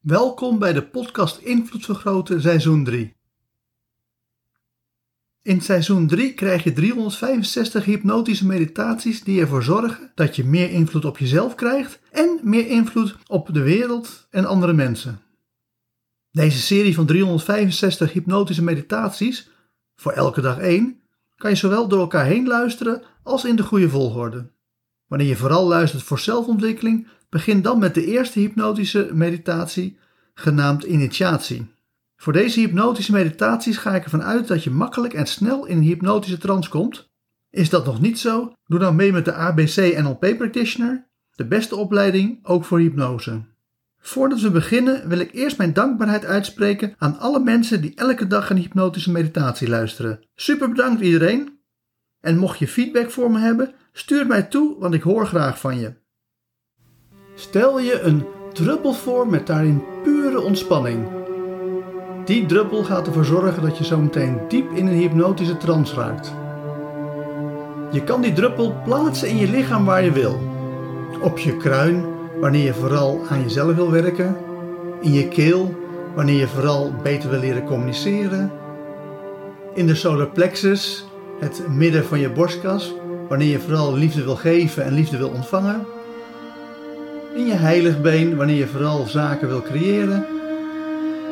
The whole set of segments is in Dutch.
Welkom bij de podcast Invloed Vergroten seizoen 3. In seizoen 3 krijg je 365 hypnotische meditaties die ervoor zorgen dat je meer invloed op jezelf krijgt en meer invloed op de wereld en andere mensen. Deze serie van 365 hypnotische meditaties, voor elke dag één, kan je zowel door elkaar heen luisteren als in de goede volgorde. Wanneer je vooral luistert voor zelfontwikkeling, begin dan met de eerste hypnotische meditatie, genaamd initiatie. Voor deze hypnotische meditaties ga ik ervan uit dat je makkelijk en snel in een hypnotische trance komt. Is dat nog niet zo? Doe dan mee met de ABC NLP Practitioner, de beste opleiding ook voor hypnose. Voordat we beginnen wil ik eerst mijn dankbaarheid uitspreken aan alle mensen die elke dag een hypnotische meditatie luisteren. Super bedankt iedereen. En mocht je feedback voor me hebben, stuur mij toe, want ik hoor graag van je. Stel je een druppel voor met daarin pure ontspanning. Die druppel gaat ervoor zorgen dat je zo meteen diep in een hypnotische trance raakt. Je kan die druppel plaatsen in je lichaam waar je wil. Op je kruin, wanneer je vooral aan jezelf wil werken. In je keel, wanneer je vooral beter wil leren communiceren. In de solar plexus, het midden van je borstkas, wanneer je vooral liefde wil geven en liefde wil ontvangen. In je heiligbeen, wanneer je vooral zaken wil creëren.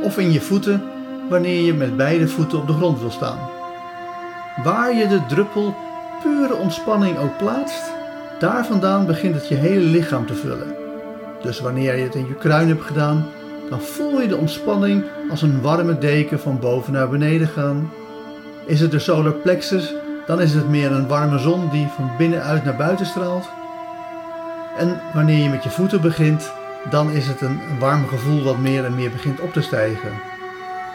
Of in je voeten, wanneer je met beide voeten op de grond wil staan. Waar je de druppel pure ontspanning ook plaatst, daar vandaan begint het je hele lichaam te vullen. Dus wanneer je het in je kruin hebt gedaan, dan voel je de ontspanning als een warme deken van boven naar beneden gaan. Is het de solar plexus, dan is het meer een warme zon die van binnenuit naar buiten straalt. En wanneer je met je voeten begint, dan is het een warm gevoel wat meer en meer begint op te stijgen.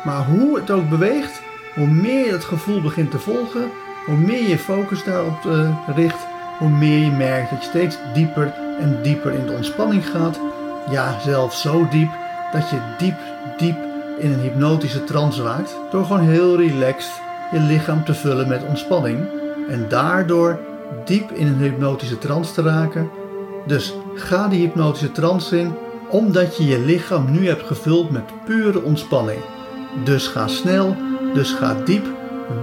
Maar hoe het ook beweegt, hoe meer je het gevoel begint te volgen, hoe meer je focus daarop uh, richt, hoe meer je merkt dat je steeds dieper en dieper in de ontspanning gaat. Ja, zelfs zo diep dat je diep, diep in een hypnotische trance raakt. Door gewoon heel relaxed je lichaam te vullen met ontspanning. En daardoor diep in een hypnotische trance te raken. Dus ga die hypnotische trance in, omdat je je lichaam nu hebt gevuld met pure ontspanning. Dus ga snel, dus ga diep.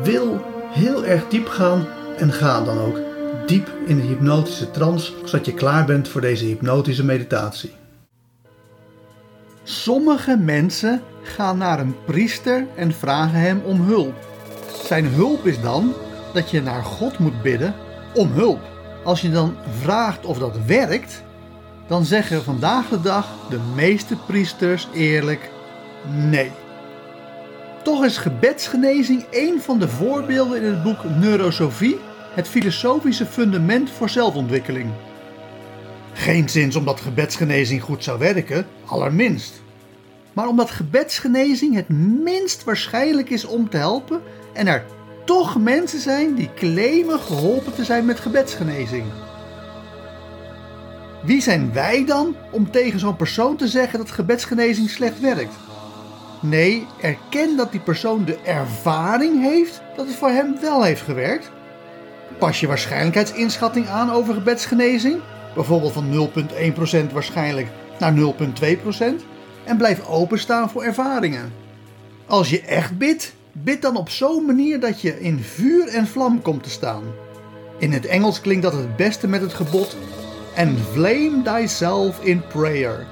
Wil heel erg diep gaan en ga dan ook diep in de hypnotische trance, zodat je klaar bent voor deze hypnotische meditatie. Sommige mensen gaan naar een priester en vragen hem om hulp. Zijn hulp is dan dat je naar God moet bidden om hulp. Als je dan vraagt of dat werkt, dan zeggen vandaag de dag de meeste priesters eerlijk nee. Toch is gebedsgenezing een van de voorbeelden in het boek Neurosofie, het filosofische fundament voor zelfontwikkeling. Geen zins omdat gebedsgenezing goed zou werken, allerminst. Maar omdat gebedsgenezing het minst waarschijnlijk is om te helpen en er toch mensen zijn die claimen geholpen te zijn met gebedsgenezing. Wie zijn wij dan om tegen zo'n persoon te zeggen dat gebedsgenezing slecht werkt? Nee, erken dat die persoon de ervaring heeft dat het voor hem wel heeft gewerkt. Pas je waarschijnlijkheidsinschatting aan over gebedsgenezing, bijvoorbeeld van 0,1% waarschijnlijk naar 0,2%, en blijf openstaan voor ervaringen. Als je echt bidt, bid dan op zo'n manier dat je in vuur en vlam komt te staan. In het Engels klinkt dat het beste met het gebod: And flame thyself in prayer.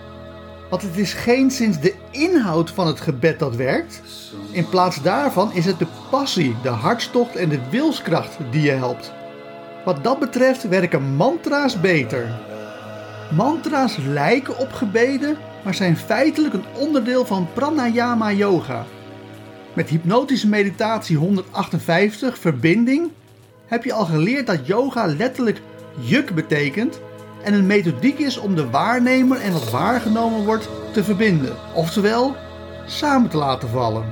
Want het is geen sinds de inhoud van het gebed dat werkt. In plaats daarvan is het de passie, de hartstocht en de wilskracht die je helpt. Wat dat betreft werken mantra's beter. Mantra's lijken op gebeden, maar zijn feitelijk een onderdeel van pranayama yoga. Met hypnotische meditatie 158, verbinding, heb je al geleerd dat yoga letterlijk juk betekent en een methodiek is om de waarnemer en wat waargenomen wordt te verbinden, oftewel samen te laten vallen.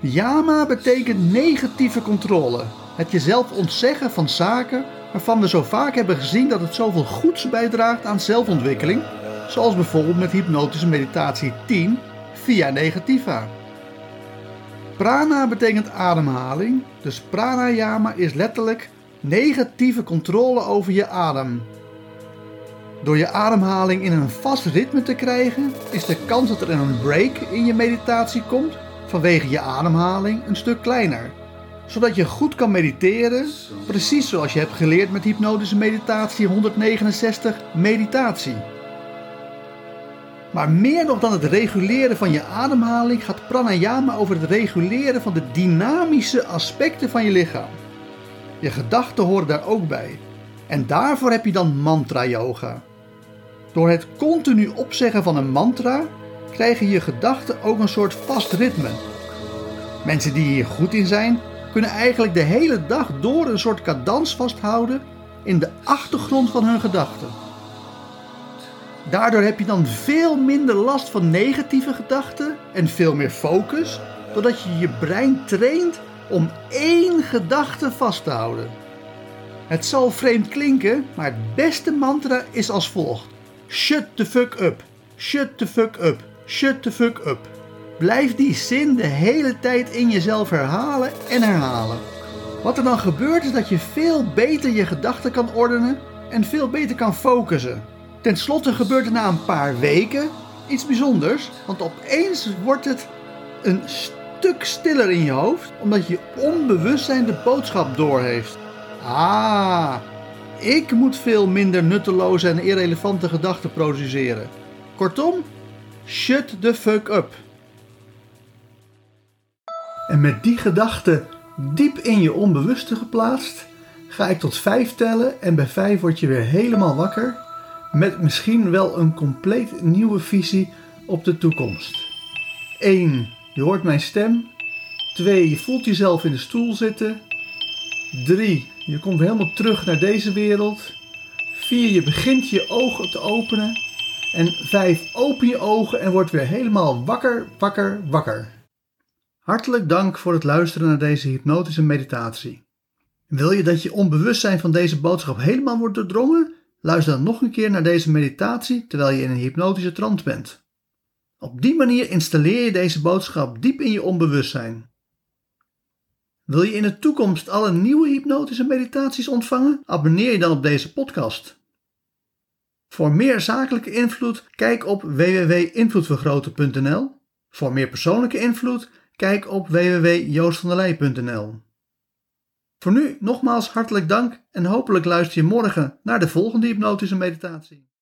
Yama betekent negatieve controle, het jezelf ontzeggen van zaken waarvan we zo vaak hebben gezien dat het zoveel goeds bijdraagt aan zelfontwikkeling, zoals bijvoorbeeld met hypnotische meditatie 10 via negativa. Prana betekent ademhaling, dus pranayama is letterlijk negatieve controle over je adem. Door je ademhaling in een vast ritme te krijgen, is de kans dat er een break in je meditatie komt vanwege je ademhaling een stuk kleiner. Zodat je goed kan mediteren, precies zoals je hebt geleerd met hypnotische meditatie 169 meditatie. Maar meer nog dan het reguleren van je ademhaling gaat pranayama over het reguleren van de dynamische aspecten van je lichaam. Je gedachten horen daar ook bij. En daarvoor heb je dan mantra yoga. Door het continu opzeggen van een mantra krijgen je gedachten ook een soort vast ritme. Mensen die hier goed in zijn, kunnen eigenlijk de hele dag door een soort cadans vasthouden in de achtergrond van hun gedachten. Daardoor heb je dan veel minder last van negatieve gedachten en veel meer focus, doordat je je brein traint om één gedachte vast te houden. Het zal vreemd klinken, maar het beste mantra is als volgt: Shut the fuck up, shut the fuck up, shut the fuck up. Blijf die zin de hele tijd in jezelf herhalen en herhalen. Wat er dan gebeurt is dat je veel beter je gedachten kan ordenen en veel beter kan focussen. Ten slotte gebeurt er na een paar weken iets bijzonders, want opeens wordt het een stuk stiller in je hoofd, omdat je onbewustzijn de boodschap doorheeft. Ah, ik moet veel minder nutteloze en irrelevante gedachten produceren. Kortom, shut the fuck up. En met die gedachte diep in je onbewuste geplaatst, ga ik tot vijf tellen en bij vijf word je weer helemaal wakker met misschien wel een compleet nieuwe visie op de toekomst. 1. Je hoort mijn stem. 2. Je voelt jezelf in de stoel zitten. 3. Je komt helemaal terug naar deze wereld. 4. Je begint je ogen te openen. En 5. Open je ogen en word weer helemaal wakker, wakker, wakker. Hartelijk dank voor het luisteren naar deze hypnotische meditatie. Wil je dat je onbewustzijn van deze boodschap helemaal wordt doordrongen? Luister dan nog een keer naar deze meditatie terwijl je in een hypnotische trance bent. Op die manier installeer je deze boodschap diep in je onbewustzijn. Wil je in de toekomst alle nieuwe hypnotische meditaties ontvangen? Abonneer je dan op deze podcast. Voor meer zakelijke invloed, kijk op www.invloedvergroten.nl. Voor meer persoonlijke invloed, kijk op www.joostvandelij.nl. Voor nu nogmaals hartelijk dank en hopelijk luister je morgen naar de volgende hypnotische meditatie.